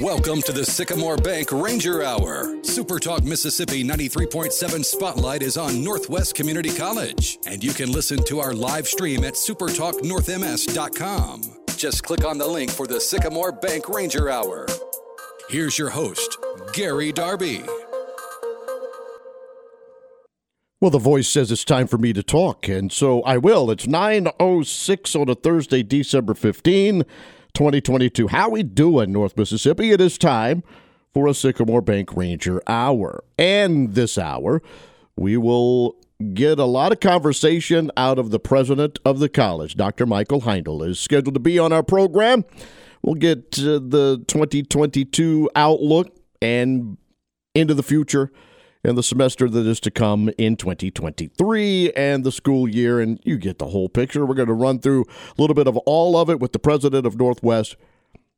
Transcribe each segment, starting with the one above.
Welcome to the Sycamore Bank Ranger Hour. Super Talk Mississippi 93.7 Spotlight is on Northwest Community College, and you can listen to our live stream at supertalknorthms.com. Just click on the link for the Sycamore Bank Ranger Hour. Here's your host, Gary Darby. Well, the voice says it's time for me to talk, and so I will. It's 9.06 on a Thursday, December 15, 2022. How we doing, North Mississippi? It is time for a Sycamore Bank Ranger Hour. And this hour, we will get a lot of conversation out of the president of the college. Dr. Michael Heindl is scheduled to be on our program. We'll get uh, the 2022 outlook and into the future and the semester that is to come in 2023 and the school year. And you get the whole picture. We're going to run through a little bit of all of it with the president of Northwest,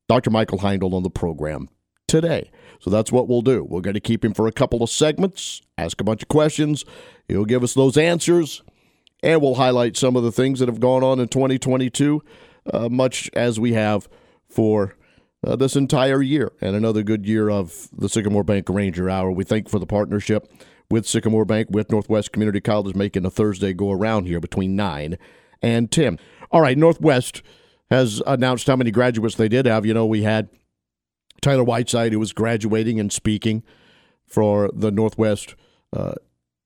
Dr. Michael Heindl, on the program today. So that's what we'll do. We're going to keep him for a couple of segments, ask a bunch of questions. He'll give us those answers, and we'll highlight some of the things that have gone on in 2022, uh, much as we have for uh, this entire year and another good year of the Sycamore Bank Ranger Hour. We thank for the partnership with Sycamore Bank, with Northwest Community College, making a Thursday go around here between 9 and 10. All right, Northwest has announced how many graduates they did have. You know, we had Tyler Whiteside, who was graduating and speaking for the Northwest uh,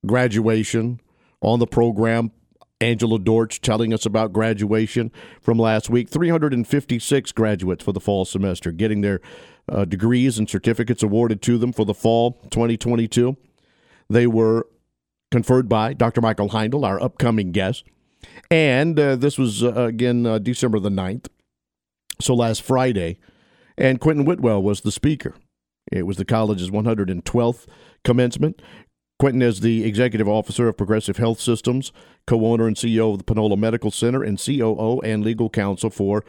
graduation on the program. Angela Dortch telling us about graduation from last week. 356 graduates for the fall semester getting their uh, degrees and certificates awarded to them for the fall 2022. They were conferred by Dr. Michael Heindl, our upcoming guest. And uh, this was, uh, again, uh, December the 9th, so last Friday. And Quentin Whitwell was the speaker. It was the college's 112th commencement. Quentin is the executive officer of Progressive Health Systems, co owner and CEO of the Panola Medical Center, and COO and legal counsel for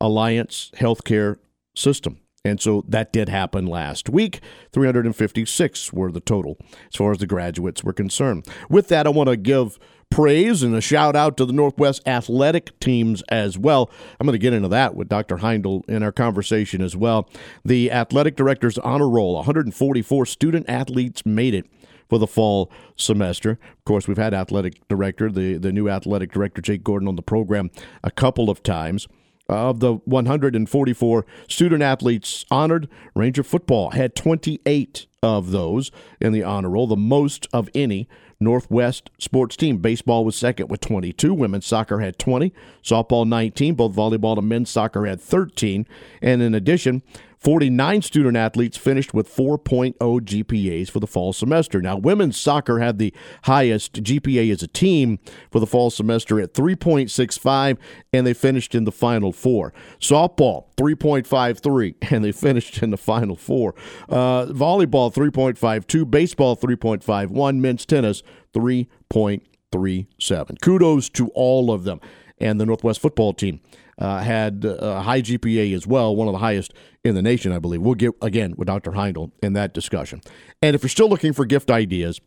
Alliance Healthcare System. And so that did happen last week. 356 were the total as far as the graduates were concerned. With that, I want to give praise and a shout out to the Northwest athletic teams as well. I'm going to get into that with Dr. Heindl in our conversation as well. The athletic director's honor roll 144 student athletes made it for the fall semester. Of course, we've had athletic director, the, the new athletic director, Jake Gordon, on the program a couple of times. Of the 144 student athletes honored, Ranger football had 28 of those in the honor roll, the most of any Northwest sports team. Baseball was second with 22. Women's soccer had 20. Softball 19. Both volleyball and men's soccer had 13. And in addition, 49 student athletes finished with 4.0 GPAs for the fall semester. Now, women's soccer had the highest GPA as a team for the fall semester at 3.65, and they finished in the final four. Softball, 3.53, and they finished in the final four. Uh, volleyball, 3.52. Baseball, 3.51. Men's tennis, 3.37. Kudos to all of them. And the Northwest football team uh, had a high GPA as well, one of the highest in the nation, I believe. We'll get again with Dr. Heindl in that discussion. And if you're still looking for gift ideas,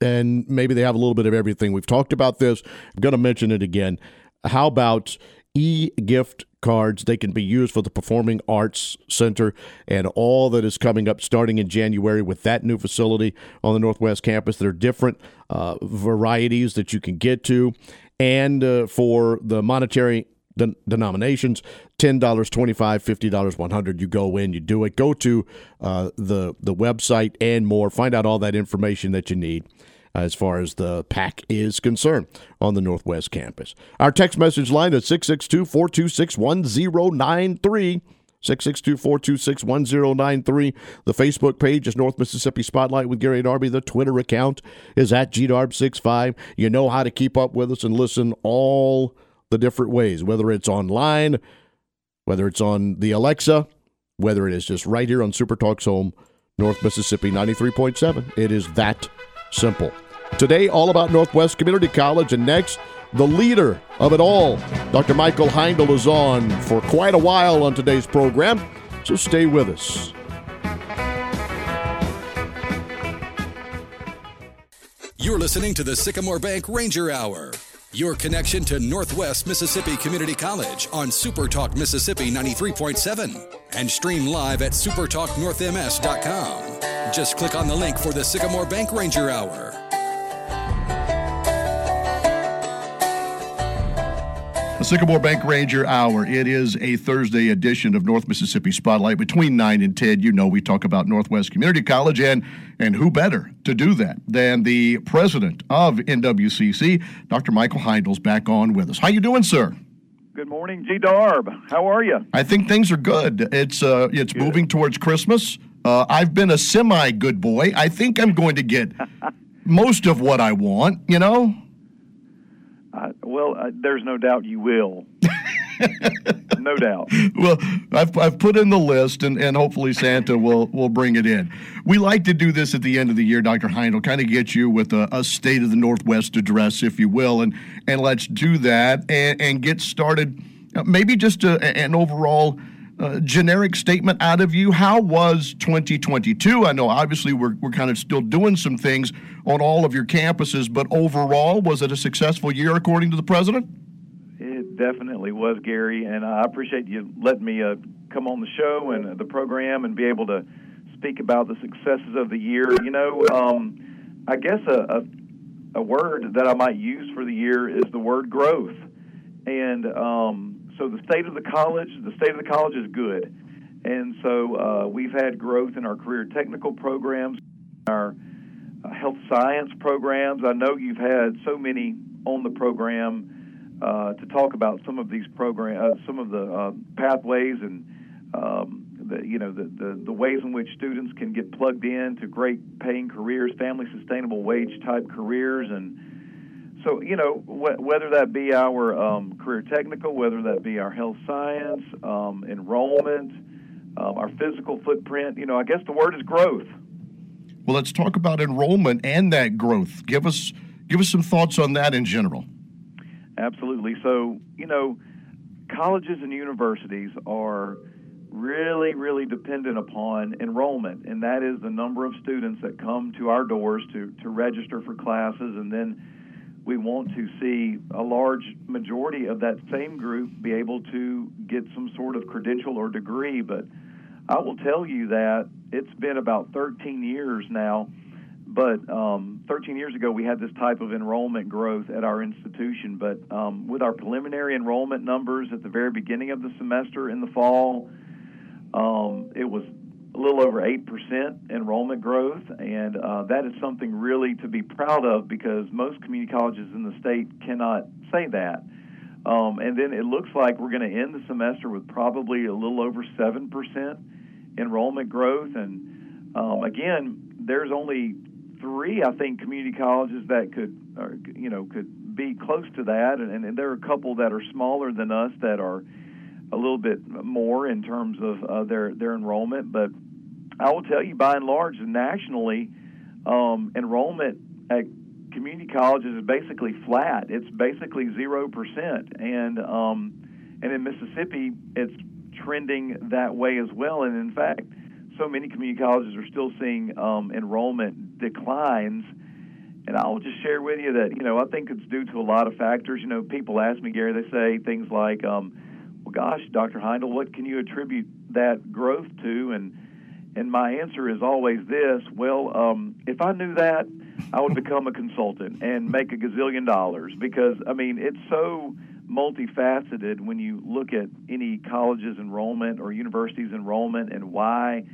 and maybe they have a little bit of everything, we've talked about this. I'm going to mention it again. How about e gift cards? They can be used for the Performing Arts Center and all that is coming up starting in January with that new facility on the Northwest campus. There are different uh, varieties that you can get to. And uh, for the monetary den- denominations $10 $25 $50 100 you go in you do it go to uh, the the website and more find out all that information that you need as far as the pack is concerned on the Northwest campus. Our text message line is 662 426 1093. 662 426 1093. The Facebook page is North Mississippi Spotlight with Gary Darby. The Twitter account is at GDarb65. You know how to keep up with us and listen all the different ways, whether it's online, whether it's on the Alexa, whether it is just right here on Super Talks Home, North Mississippi 93.7. It is that simple. Today, all about Northwest Community College, and next, the leader of it all. Dr. Michael Heindl is on for quite a while on today's program, so stay with us. You're listening to the Sycamore Bank Ranger Hour. Your connection to Northwest Mississippi Community College on SuperTalk Mississippi 93.7 and stream live at supertalknorthms.com. Just click on the link for the Sycamore Bank Ranger Hour. Sycamore Bank Ranger Hour. It is a Thursday edition of North Mississippi Spotlight between 9 and 10. You know, we talk about Northwest Community College, and, and who better to do that than the president of NWCC, Dr. Michael Heindl's back on with us. How you doing, sir? Good morning, G. Darb. How are you? I think things are good. It's uh, it's good. moving towards Christmas. Uh, I've been a semi good boy. I think I'm going to get most of what I want. You know. Uh, well, uh, there's no doubt you will. no doubt. Well, I've, I've put in the list, and, and hopefully Santa will will bring it in. We like to do this at the end of the year, Dr. Heindl, kind of get you with a, a, state of the Northwest address, if you will, and and let's do that and, and get started. Uh, maybe just a, an overall uh, generic statement out of you. How was 2022? I know obviously we're, we're kind of still doing some things on all of your campuses, but overall, was it a successful year according to the president? It definitely was, Gary, and I appreciate you letting me uh, come on the show and the program and be able to speak about the successes of the year. You know, um, I guess a, a, a word that I might use for the year is the word growth, and um, so the state of the college, the state of the college is good, and so uh, we've had growth in our career technical programs, our uh, health science programs. I know you've had so many on the program uh, to talk about some of these program, uh, some of the uh, pathways and. Um, the, you know the, the, the ways in which students can get plugged in to great paying careers, family sustainable wage type careers, and so you know wh- whether that be our um, career technical, whether that be our health science, um, enrollment, um, our physical footprint. You know, I guess the word is growth. Well, let's talk about enrollment and that growth. Give us give us some thoughts on that in general. Absolutely. So you know, colleges and universities are really, really dependent upon enrollment, and that is the number of students that come to our doors to, to register for classes and then we want to see a large majority of that same group be able to get some sort of credential or degree. But I will tell you that it's been about 13 years now. But um, 13 years ago, we had this type of enrollment growth at our institution. But um, with our preliminary enrollment numbers at the very beginning of the semester in the fall, um, it was a little over 8% enrollment growth, and uh, that is something really to be proud of because most community colleges in the state cannot say that. Um, and then it looks like we're going to end the semester with probably a little over 7% enrollment growth. And um, again, there's only three, I think, community colleges that could, or, you know, could be close to that, and, and there are a couple that are smaller than us that are a little bit more in terms of uh, their their enrollment. But I will tell you, by and large, nationally, um, enrollment at community colleges is basically flat. It's basically zero percent, and um, and in Mississippi, it's trending that way as well. And in fact, so many community colleges are still seeing um, enrollment declines. And I'll just share with you that you know I think it's due to a lot of factors. You know, people ask me, Gary, they say things like, um, "Well, gosh, Dr. Heindl, what can you attribute that growth to?" and and my answer is always this well, um, if I knew that, I would become a consultant and make a gazillion dollars because, I mean, it's so multifaceted when you look at any college's enrollment or university's enrollment and why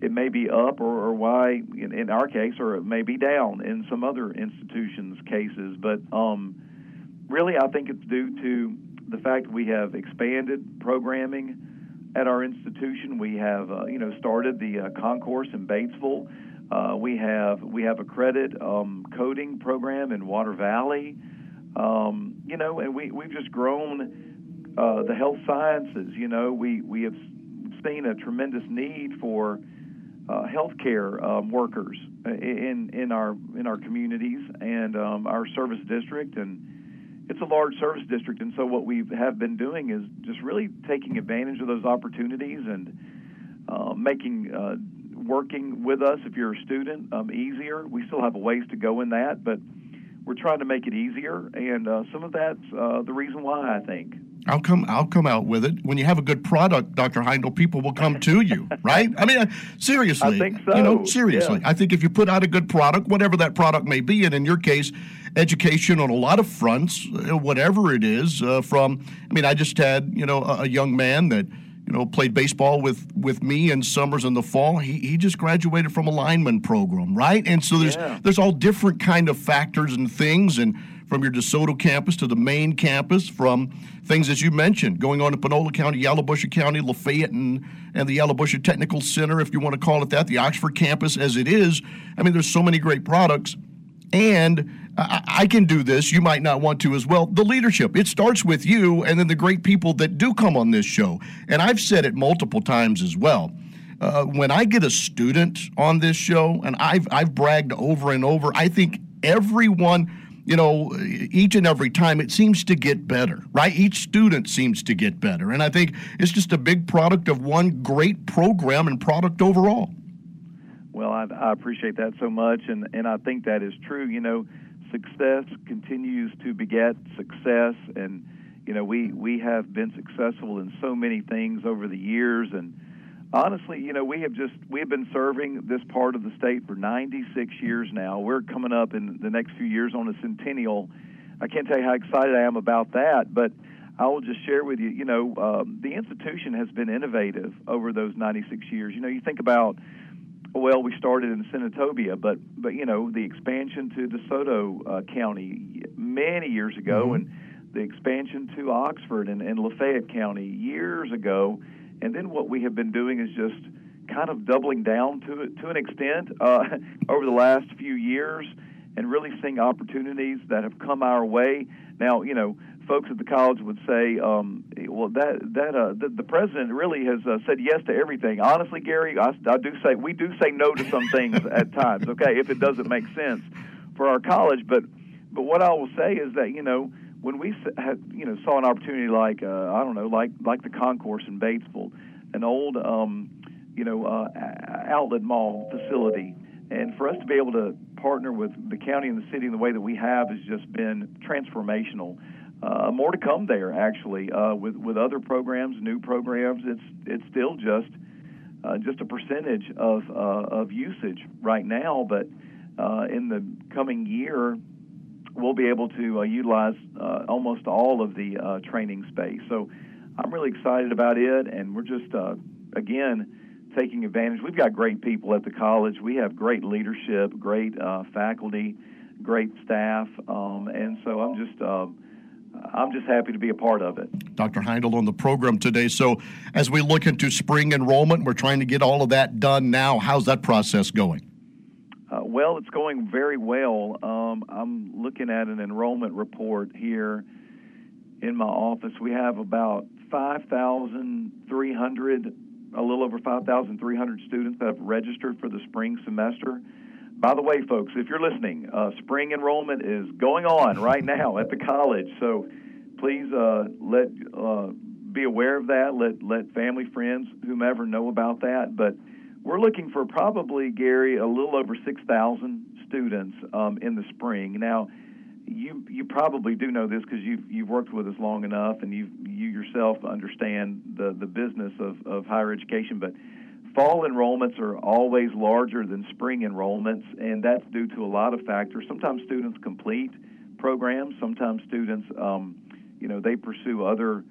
it may be up or, or why, in, in, our case, or it may be down in some other institutions' cases. But um, really, I think it's due to the fact we have expanded programming at our institution. We have, uh, you know, started the uh, concourse in Batesville. Uh, we have we have a credit um, coding program in Water Valley. Um, you know, and we we've just grown uh, the health sciences. You know, we we have seen a tremendous need for uh, healthcare um, workers in in our in our communities and um, our service district and it's a large service district, and so what we have been doing is just really taking advantage of those opportunities and uh, making uh, working with us if you're a student um, easier. We still have a ways to go in that, but we're trying to make it easier, and uh, some of that's uh, the reason why I think. I'll come. I'll come out with it. When you have a good product, Dr. Heindl, people will come to you, right? I mean, seriously. I think so. You know, seriously. Yeah. I think if you put out a good product, whatever that product may be, and in your case, education on a lot of fronts, uh, whatever it is. Uh, from, I mean, I just had you know a, a young man that you know, played baseball with with me in summers and the fall. He he just graduated from a lineman program, right? And so there's yeah. there's all different kind of factors and things, and from your DeSoto campus to the main campus, from things as you mentioned, going on to Panola County, Yalobusha County, Lafayette, and and the Yalobusha Technical Center, if you want to call it that, the Oxford campus as it is. I mean, there's so many great products, and I, can do this. You might not want to as well. The leadership, it starts with you and then the great people that do come on this show. And I've said it multiple times as well. Uh, when I get a student on this show, and I've, I've bragged over and over, I think everyone, you know, each and every time it seems to get better, right? Each student seems to get better. And I think it's just a big product of one great program and product overall. Well, I, I appreciate that so much, and, and I think that is true. You know, success continues to beget success. And you know we we have been successful in so many things over the years. And honestly you know we have just we have been serving this part of the state for 96 years now. We're coming up in the next few years on a centennial. I can't tell you how excited i am about that but i will just share with you you know um, the institution has been innovative over those 96 years. You know you think about well, we started in Senatobia, but but you know the expansion to DeSoto uh, County many years ago, mm-hmm. and the expansion to Oxford and, and Lafayette County years ago, and then what we have been doing is just kind of doubling down to it to an extent uh, over the last few years, and really seeing opportunities that have come our way. Now, you know, folks at the college would say, um, well, that that uh, the, the president really has uh, said yes to everything. Honestly, Gary, I, I do say we do say no to some things at times. Okay, if it doesn't make sense for our college, but but what I will say is that you know when we had you know saw an opportunity like uh, I don't know like like the concourse in Batesville, an old um, you know uh, outlet mall facility. And for us to be able to partner with the county and the city in the way that we have has just been transformational uh, more to come there actually uh, with with other programs, new programs. It's it's still just uh, just a percentage of uh, of usage right now, but uh, in the coming year, we'll be able to uh, utilize almost all of the training space. So I'm really excited about it, and we're just again taking advantage. We've got great people at the college. We have great leadership, great faculty, great staff, um, and so I'm just I'm just happy to be a part of it. Dr. Heindl on the program today. So, as we look into spring enrollment, we're trying to get all of that done now. How's that process going? Uh, well, it's going very well. Um, I'm looking at an enrollment report here in my office. We have about 5,300, a little over 5,300 students that have registered for the spring semester. By the way, folks, if you're listening, uh, spring enrollment is going on right now at the college. So please uh, let uh, be aware of that. Let let family, friends, whomever know about that. But we're looking for probably Gary a little over six thousand students um, in the spring. Now, you you probably do know this because you've you've worked with us long enough, and you you yourself understand the the business of of higher education, but fall enrollments are always larger than spring enrollments, and that's due to a lot of factors. Sometimes students complete programs. Sometimes students, um, you know, they pursue other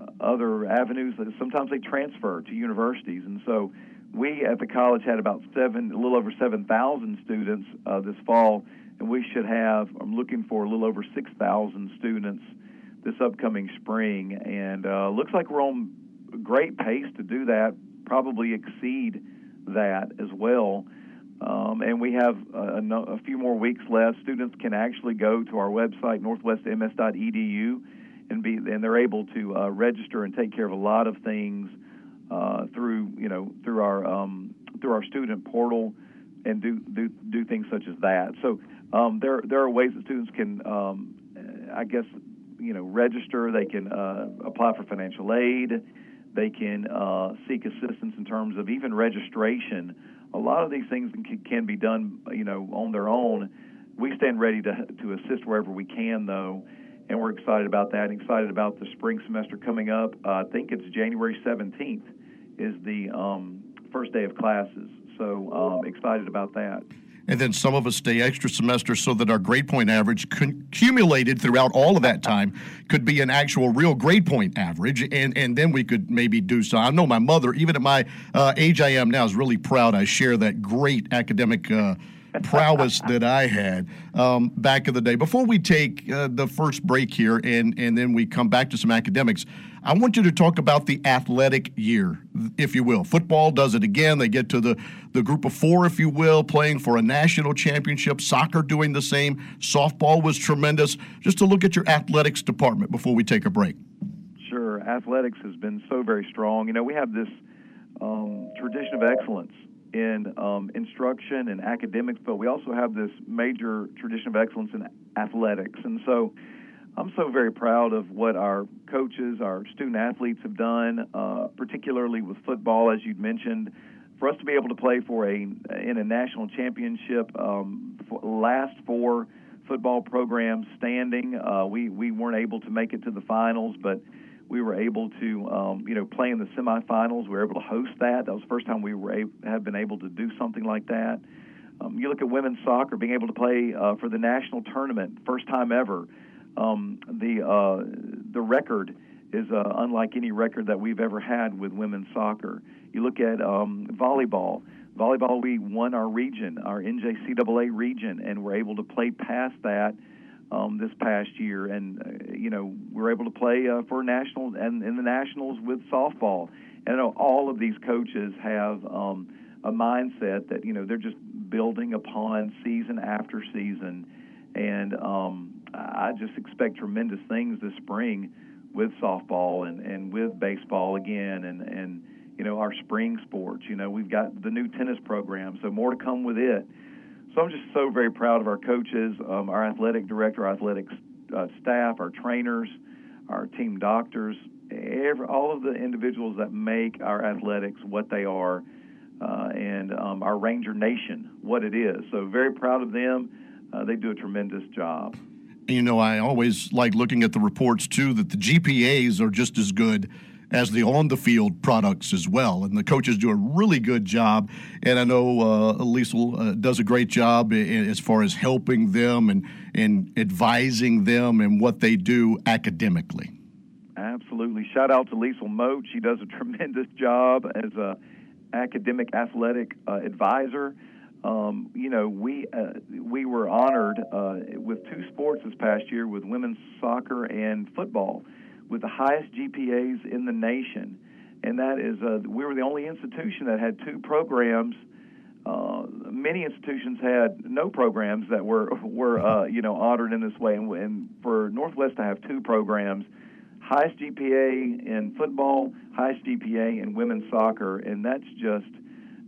uh, other avenues. Sometimes they transfer to universities, and so we at the college had about seven, a little over seven thousand students uh, this fall, and we should have. I'm looking for a little over six thousand students this upcoming spring, and uh, looks like we're on great pace to do that probably exceed that as well. Um, and we have a, a, a, few more weeks left. Students can actually go to our website, northwestms.edu, and be and they're able to uh, register and take care of a lot of things uh, through you know through our um, through our student portal and do do do things such as that. So um, there there are ways that students can um, I guess you know register. They can uh, apply for financial aid. They can uh, seek assistance in terms of even registration. A lot of these things can, be done, you know, on their own. we stand ready to to assist wherever we can, though, and we're excited about that. Excited about the spring semester coming up. Uh, I think it's January 17th is the um, first day of classes, so um, excited about that and then some of us stay extra semester so that our grade point average accumulated throughout all of that time could be an actual real grade point average. And and then we could maybe do so. I know my mother even at my uh, age i am now is really proud i share that great academic uh, prowess that I had um, back in the day. Before we take uh, the first break here and, and then we come back to some academics, I want you to talk about the athletic year, if you will. Football does it again. They get to the, the group of four, if you will, playing for a national championship. Soccer doing the same. Softball was tremendous. Just to look at your athletics department before we take a break. Sure. Athletics has been so very strong. You know, we have this um, tradition of excellence in um, instruction and academics, but we also have this major tradition of excellence in athletics. And so I'm so very proud of what our coaches, our student athletes have done, uh, particularly with football, as you'd mentioned. For us to be able to play for a in a national championship, um, last four football programs standing, uh, we we weren't able to make it to the finals, but we were able to um, you know play in the semifinals. We were able to host that. That was the first time we were have been able to do something like that. Um, you look at women's soccer being able to play uh, for the national tournament, first time ever. Um, the uh, the record is uh, unlike any record that we've ever had with women's soccer. You look at um, volleyball. Volleyball, we won our region, our NJCAA region, and we're able to play past that um, this past year, and uh, you know we're able to play uh, for national and in the nationals with softball. And I know all of these coaches have um, a mindset that you know they're just building upon season after season, and um, I just expect tremendous things this spring with softball and and with baseball again, and and you know our spring sports. You know we've got the new tennis program, so more to come with it. So I'm just so very proud of our coaches, um, our athletic director, our athletic uh, staff, our trainers, our team doctors, every, all of the individuals that make our athletics what they are, uh, and um, our Ranger Nation what it is. So very proud of them. Uh, they do a tremendous job. You know, I always like looking at the reports too that the GPAs are just as good as the on the field products as well. And the coaches do a really good job. And I know uh, uh, does a great job as far as helping them and, and advising them and what they do academically. Absolutely. Shout out to Liesl Moat. She does a tremendous job as a academic athletic uh, advisor. Um, you know, we uh, we were honored uh, with two sports this past year with women's soccer and football with the highest GPAs in the nation, and that is uh, we were the only institution that had two programs. Uh, many institutions had no programs that were were uh, you know honored in this way, and, and for Northwest to have two programs, highest GPA in football, highest GPA in women's soccer, and that's just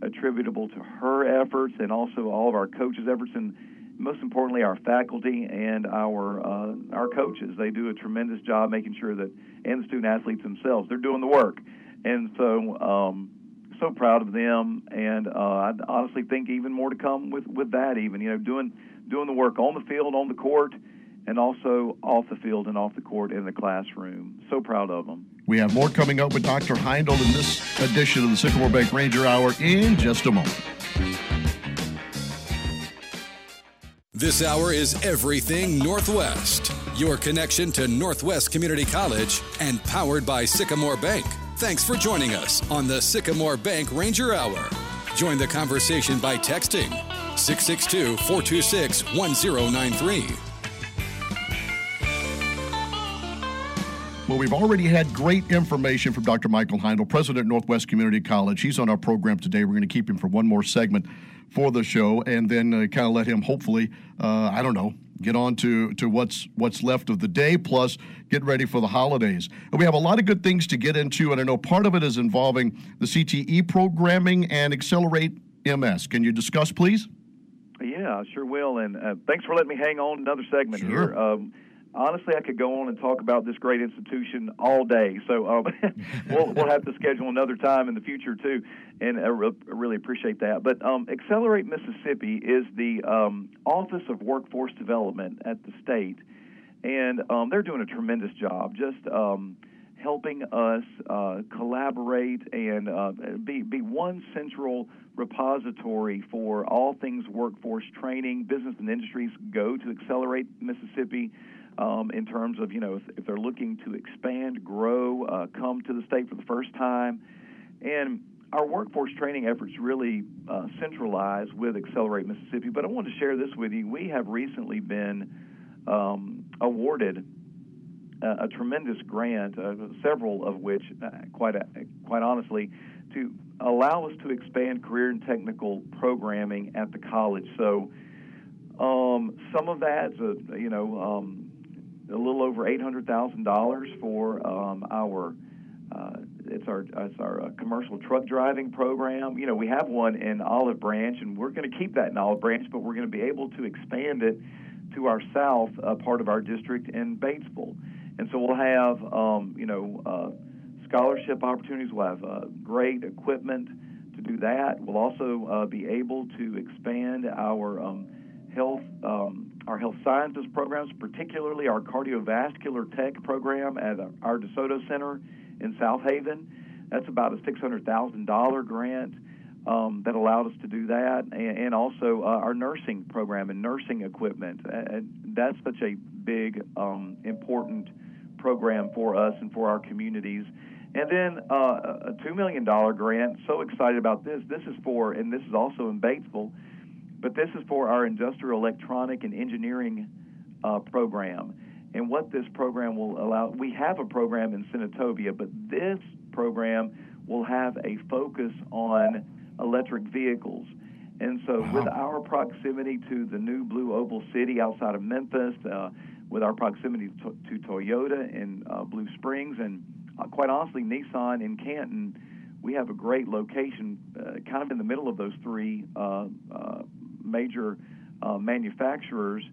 attributable to her efforts and also all of our coaches' efforts. And most importantly, our faculty and our uh, our coaches. They do a tremendous job making sure that, and the student athletes themselves, they're doing the work. And so, um, so proud of them. And uh, I honestly think even more to come with with that. Even you know, doing doing the work on the field, on the court, and also off the field and off the court in the classroom. So proud of them. We have more coming up with Dr. Heindl in this edition of the Sycamore Bank Ranger Hour in just a moment. This hour is Everything Northwest, your connection to Northwest Community College and powered by Sycamore Bank. Thanks for joining us on the Sycamore Bank Ranger Hour. Join the conversation by texting 662 426 1093. Well, we've already had great information from Dr. Michael Heindl, President Northwest Community College. He's on our program today. We're going to keep him for one more segment for the show, and then uh, kind of let him hopefully, uh, I don't know, get on to, to what's what's left of the day, plus get ready for the holidays. And we have a lot of good things to get into, and I know part of it is involving the CTE programming and Accelerate MS. Can you discuss, please? Yeah, I sure will. And uh, thanks for letting me hang on another segment sure. here. Um, honestly, I could go on and talk about this great institution all day. So um, we'll, we'll have to schedule another time in the future too, and I re- really appreciate that. But um, Accelerate Mississippi is the um, Office of Workforce Development at the state, and um, they're doing a tremendous job. Just um, helping us uh, collaborate and uh, be, be one central repository for all things workforce training. Business and industries go to Accelerate Mississippi um, in terms of, you know, if, if, they're looking to expand, grow, uh, come to the state for the first time. And our workforce training efforts really uh, centralize with Accelerate Mississippi. But I want to share this with you. We have recently been um, awarded a, a tremendous grant, uh, several of which, uh, quite uh, quite honestly, to allow us to expand career and technical programming at the college. So, um, some of that's a, you know um, a little over eight hundred thousand dollars for um, our. It's our it's our uh, commercial truck driving program. You know, we have one in Olive Branch, and we're going to keep that in Olive Branch, but we're going to be able to expand it to our south uh, part of our district in Batesville. And so we'll have, um, you know, uh, scholarship opportunities. We'll have uh, great equipment to do that. We'll also uh, be able to expand our um, health, um, our health sciences programs, particularly our cardiovascular tech program at our DeSoto Center in South Haven. That's about a $600,000 grant. Um, that allowed us to do that, and, and also uh, our nursing program and nursing equipment. Uh, that's such a big, um, important program for us and for our communities. And then uh, a $2 million grant. So excited about this. This is for, and this is also in Batesville, but this is for our industrial electronic and engineering uh, program. And what this program will allow, we have a program in Senatobia, but this program will have a focus on electric vehicles. And so, wow. with our proximity to the new BlueOval City outside of Memphis, uh, with our proximity to, to Toyota in uh, Blue Springs, and uh, quite honestly, Nissan in Canton, we have a great location, uh, kind of in the middle of those three uh, uh, major uh, manufacturers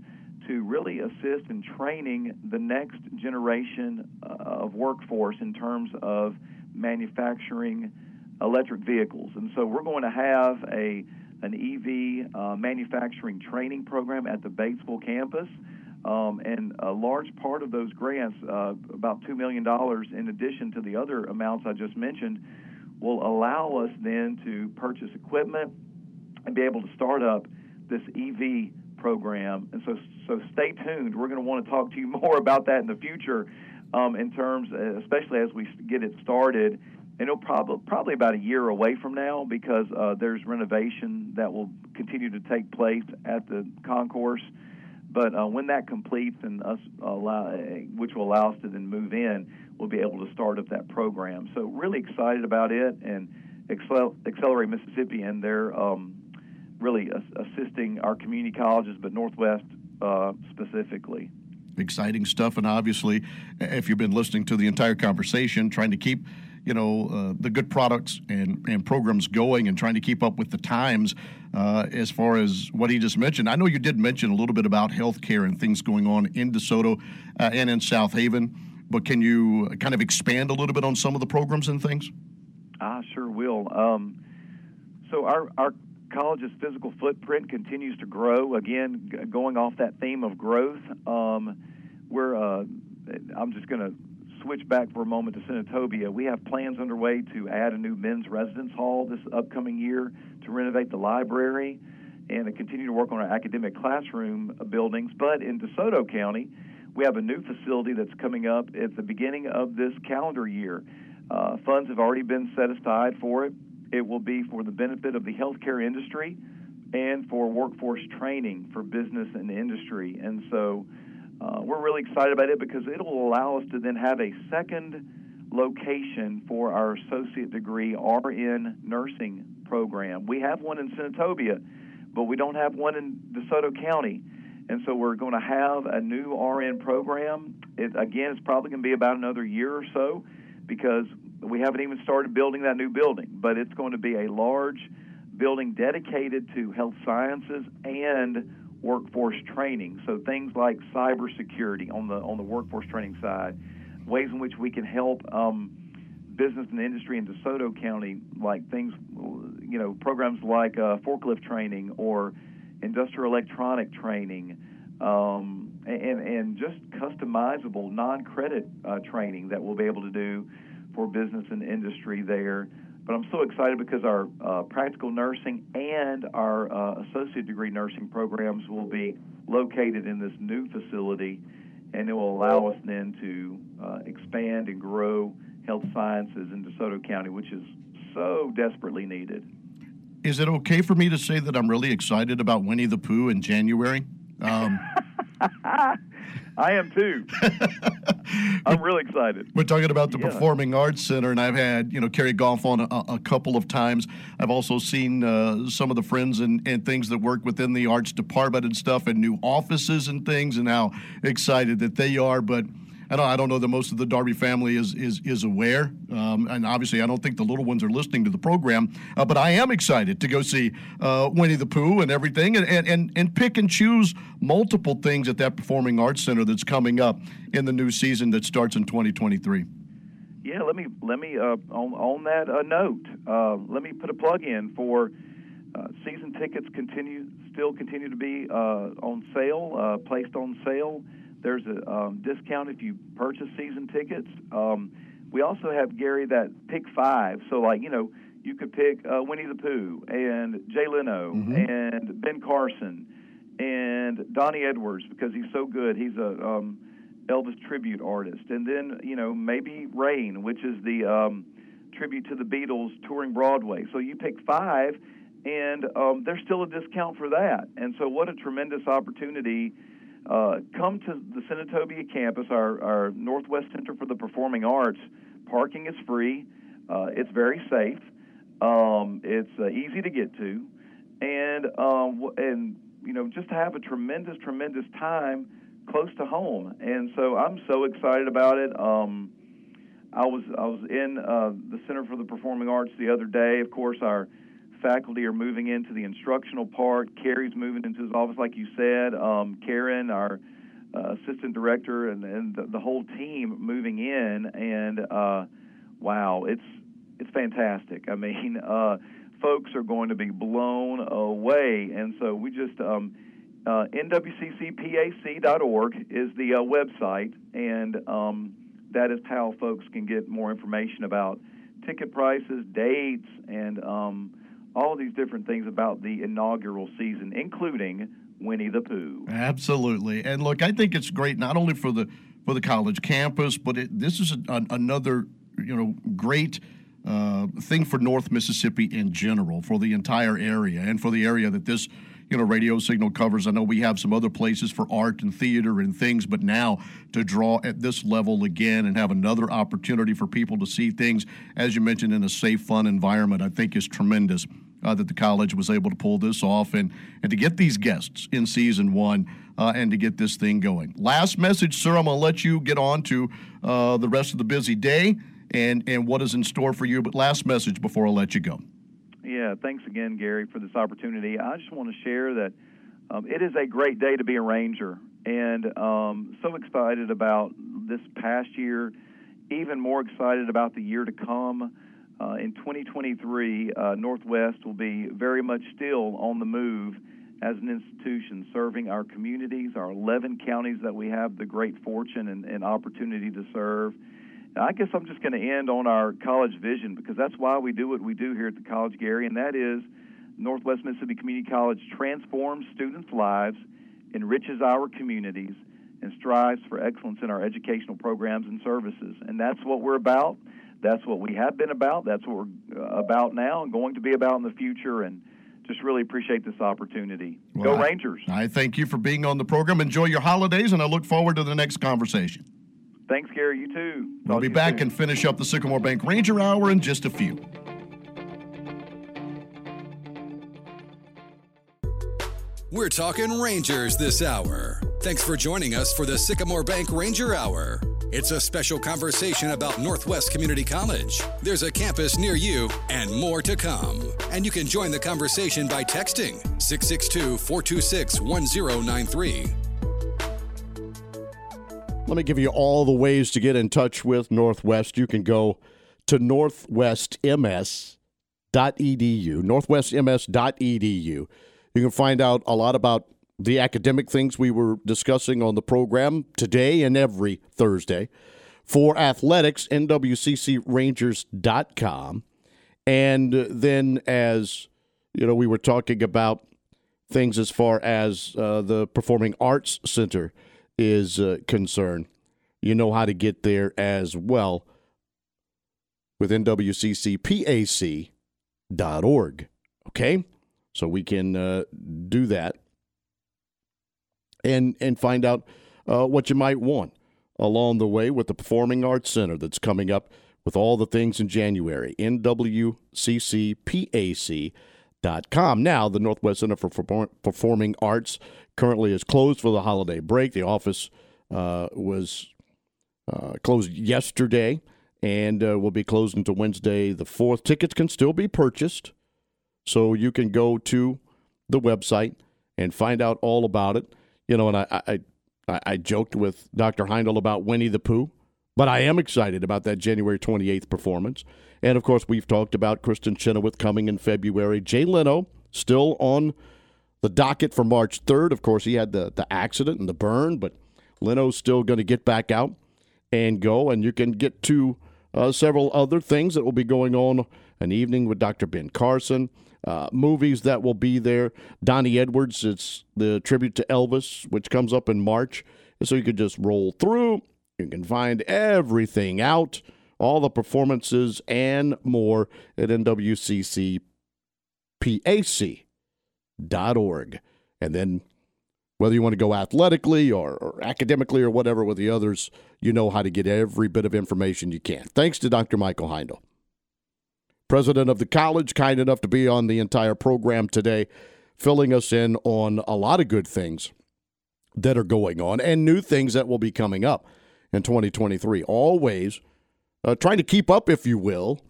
to really assist in training the next generation of workforce in terms of manufacturing electric vehicles. And so we're going to have a an EV uh, manufacturing training program at the Batesville campus. Um, and a large part of those grants, uh, about $2 million in addition to the other amounts I just mentioned, will allow us then to purchase equipment and be able to start up this EV program. And so, so stay tuned. We're going to want to talk to you more about that in the future, um, in terms, especially as we get it started. And it'll probably probably about a year away from now because uh, there's renovation that will continue to take place at the concourse. But uh, when that completes and us allow, which will allow us to then move in, we'll be able to start up that program. So really excited about it and Accelerate Mississippi and they're um, really assisting our community colleges, but Northwest uh, specifically. Exciting stuff, and obviously, if you've been listening to the entire conversation, trying to keep you know uh, the good products and, and programs going and trying to keep up with the times uh, as far as what he just mentioned. I know you did mention a little bit about healthcare and things going on in DeSoto uh, and in south haven but can you kind of expand a little bit on some of the programs and things? I sure will. Um, so our our college's physical footprint continues to grow. Again, going off that theme of growth, um, we're uh, I'm just going to switch back for a moment to Senatobia, we have plans underway to add a new men's residence hall this upcoming year, to renovate the library, and to continue to work on our academic classroom buildings. But in DeSoto County, we have a new facility that's coming up at the beginning of this calendar year. Uh, funds have already been set aside for it. It will be for the benefit of the healthcare industry and for workforce training for business and industry. And so uh, we're really excited about it because it'll allow us to then have a second location for our associate degree RN nursing program. We have one in Senatobia, but we don't have one in DeSoto County. And so we're going to have a new RN program. It, again, it's probably going to be about another year or so because we haven't even started building that new building. But it's going to be a large building dedicated to health sciences and workforce training. So things like cybersecurity on the on the workforce training side, ways in which we can help um, business and industry in DeSoto County, like things, you know, programs like uh, forklift training or industrial electronic training. Um, and, and just customizable non-credit uh, training that we'll be able to do for business and industry there. But I'm so excited because our uh, practical nursing and our uh, associate degree nursing programs will be located in this new facility, and it will allow us then to uh, expand and grow health sciences in DeSoto County, which is so desperately needed. Is it okay for me to say that I'm really excited about Winnie the Pooh in January? Um, I am too. I'm really excited. We're talking about the yeah. Performing Arts Center, and I've had you know Kerry Goff on a, a couple of times. I've also seen uh, some of the friends and, and things that work within the arts department and stuff, and new offices and things, and how excited that they are. But I don't, I don't know that most of the Darby family is is, is aware, um, and obviously I don't think the little ones are listening to the program. Uh, but I am excited to go see uh, Winnie the Pooh and everything, and, and, and, and pick and choose multiple things at that Performing Arts Center that's coming up in the new season that starts in 2023. Yeah, let me let me uh, on on that uh, note. Uh, let me put a plug in for uh, season tickets. Continue still continue to be uh, on sale, placed on sale. There's a um, discount if you purchase season tickets. Um, we also have Gary that pick five. So like you know you could pick uh, Winnie the Pooh and Jay Leno mm-hmm. and Ben Carson and Donnie Edwards because he's so good. He's a um, Elvis tribute artist, and then you know maybe Rain, which is the um, tribute to the Beatles touring Broadway. So you pick five, and um, there's still a discount for that. And so what a tremendous opportunity uh, come to the Senatobia campus, our, our Northwest Center for the Performing Arts. Parking is free. Uh, it's very safe. Um, it's uh, easy to get to, and um, and you know just have a tremendous, tremendous time close to home. And so I'm so excited about it. Um, I was I was in uh, the Center for the Performing Arts the other day. Of course, our faculty are moving into the instructional part. Kerry's moving into his office, like you said. Um, Karen, our uh, assistant director, and, and the, the, whole team moving in. And uh, wow, it's it's fantastic. I mean, uh, folks are going to be blown away. And so we just um, uh, nwccpac.org is the uh, website, and um, that is how folks can get more information about ticket prices, dates, and um, all these different things about the inaugural season, including Winnie the Pooh. Absolutely, and look, I think it's great not only for the for the college campus, but it, this is a, another you know great. Uh, thing for North Mississippi in general, for the entire area, and for the area that this you know radio signal covers. I know we have some other places for art and theater and things, but now to draw at this level again and have another opportunity for people to see things, as you mentioned, in a safe, fun environment, I think is tremendous uh, that the college was able to pull this off and, and to get these guests in season one uh, and to get this thing going. Last message, sir. I'm going to let you get on to uh, the rest of the busy day and, and what is in store for you. But last message before I let you go. Yeah, thanks again, Gary, for this opportunity. I just want to share that um, it is a great day to be a Ranger, and um, so excited about this past year, even more excited about the year to come. Uh, in 2023, uh, Northwest will be very much still on the move as an institution, serving our communities, our 11 counties that we have the great fortune and, and opportunity to serve. I guess I'm just going to end on our college vision because that's why we do what we do here at the college, Gary, and that is Northwest Mississippi Community College transforms students' lives, enriches our communities, and strives for excellence in our educational programs and services. And that's what we're about. That's what we have been about. That's what we're uh, about now and going to be about in the future. And just really appreciate this opportunity. Well, Go Rangers. I, I thank you for being on the program. Enjoy your holidays, and I look forward to the next conversation. Thanks, Gary. You too. Talk we'll be back soon. and finish up the Sycamore Bank Ranger Hour in just a few. We're talking Rangers this hour. Thanks for joining us for the Sycamore Bank Ranger Hour. It's a special conversation about Northwest Community College. There's a campus near you and more to come. And you can join the conversation by texting 662 426 1093. Let me give you all the ways to get in touch with Northwest. You can go to northwestms.edu, northwestms.edu. You can find out a lot about the academic things we were discussing on the program today and every Thursday. For athletics, nwccrangers.com. And then, as you know, we were talking about things as far as uh, the Performing Arts Center is uh, concerned. You know how to get there as well with nwccpac.org. Okay? So we can uh, do that and and find out uh, what you might want along the way with the Performing Arts Center that's coming up with all the things in January. NWCCPAC.com. Now, the Northwest Center for Performing Arts currently is closed for the holiday break. The office uh, was uh, closed yesterday and uh, will be closed until Wednesday the 4th. Tickets can still be purchased, so you can go to the website and find out all about it you know, and I, I, I joked with Dr. Heindl about Winnie the Pooh, but I am excited about that January 28th performance. And of course, we've talked about Kristin Chenoweth coming in February. Jay Leno still on the docket for March 3rd. Of course, he had the, the accident and the burn, but Leno's still going to get back out and go. And you can get to uh, several other things that will be going on an evening with Dr. Ben Carson uh, movies that will be there. Donnie Edwards, it's the tribute to Elvis, which comes up in March. So you could just roll through. You can find everything out, all the performances and more at nwccpac.org. And then whether you want to go athletically or, or, academically or whatever with the others, you know how to get every bit of information you can. Thanks to Dr. Michael Heindl president of the college, kind enough to be on the entire program today, filling us in on a lot of good things that are going on and new things that will be coming up in 2023. Always uh, trying to keep up, if you will,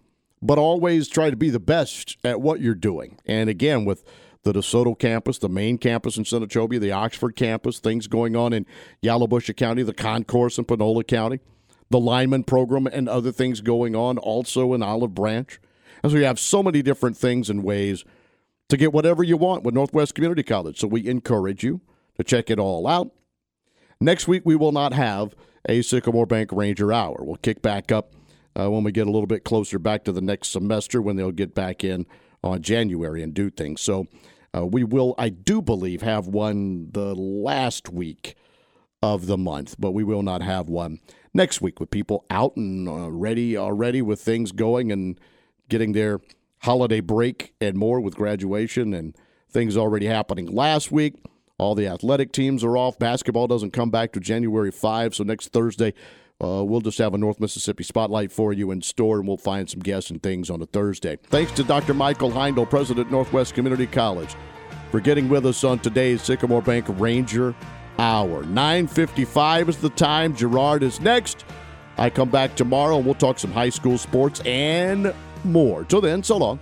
but always try to be the best at what you're doing. And again, with the DeSoto campus, the main campus in Senatobia, the Oxford campus, things going on in Yalobusha County, the concourse in Panola County, the lineman program, and other things going on also in Olive Branch. And so you have so many different things and ways to get whatever you want with Northwest Community College. So we encourage you to check it all out. Next week, we will not have a Sycamore Bank Ranger Hour. We'll kick back up uh, when we get a little bit closer back to the next semester when they'll get back in on January and do things. So uh, we will, I do believe, have one the last week of the month, but we will not have one next week with people out and uh, ready already with things going and getting their holiday break and more with graduation and things already happening last week. All the athletic teams are off. Basketball doesn't come back to January 5, so next Thursday uh, we'll just have a North Mississippi spotlight for you in store, and we'll find some guests and things on a Thursday. Thanks to Dr. Michael Heindl, President Northwest Community College, for getting with us on today's Sycamore Bank Ranger Hour. 9.55 is the time. Gerard is next. I come back tomorrow, and we'll talk some high school sports and more. Till then, so long.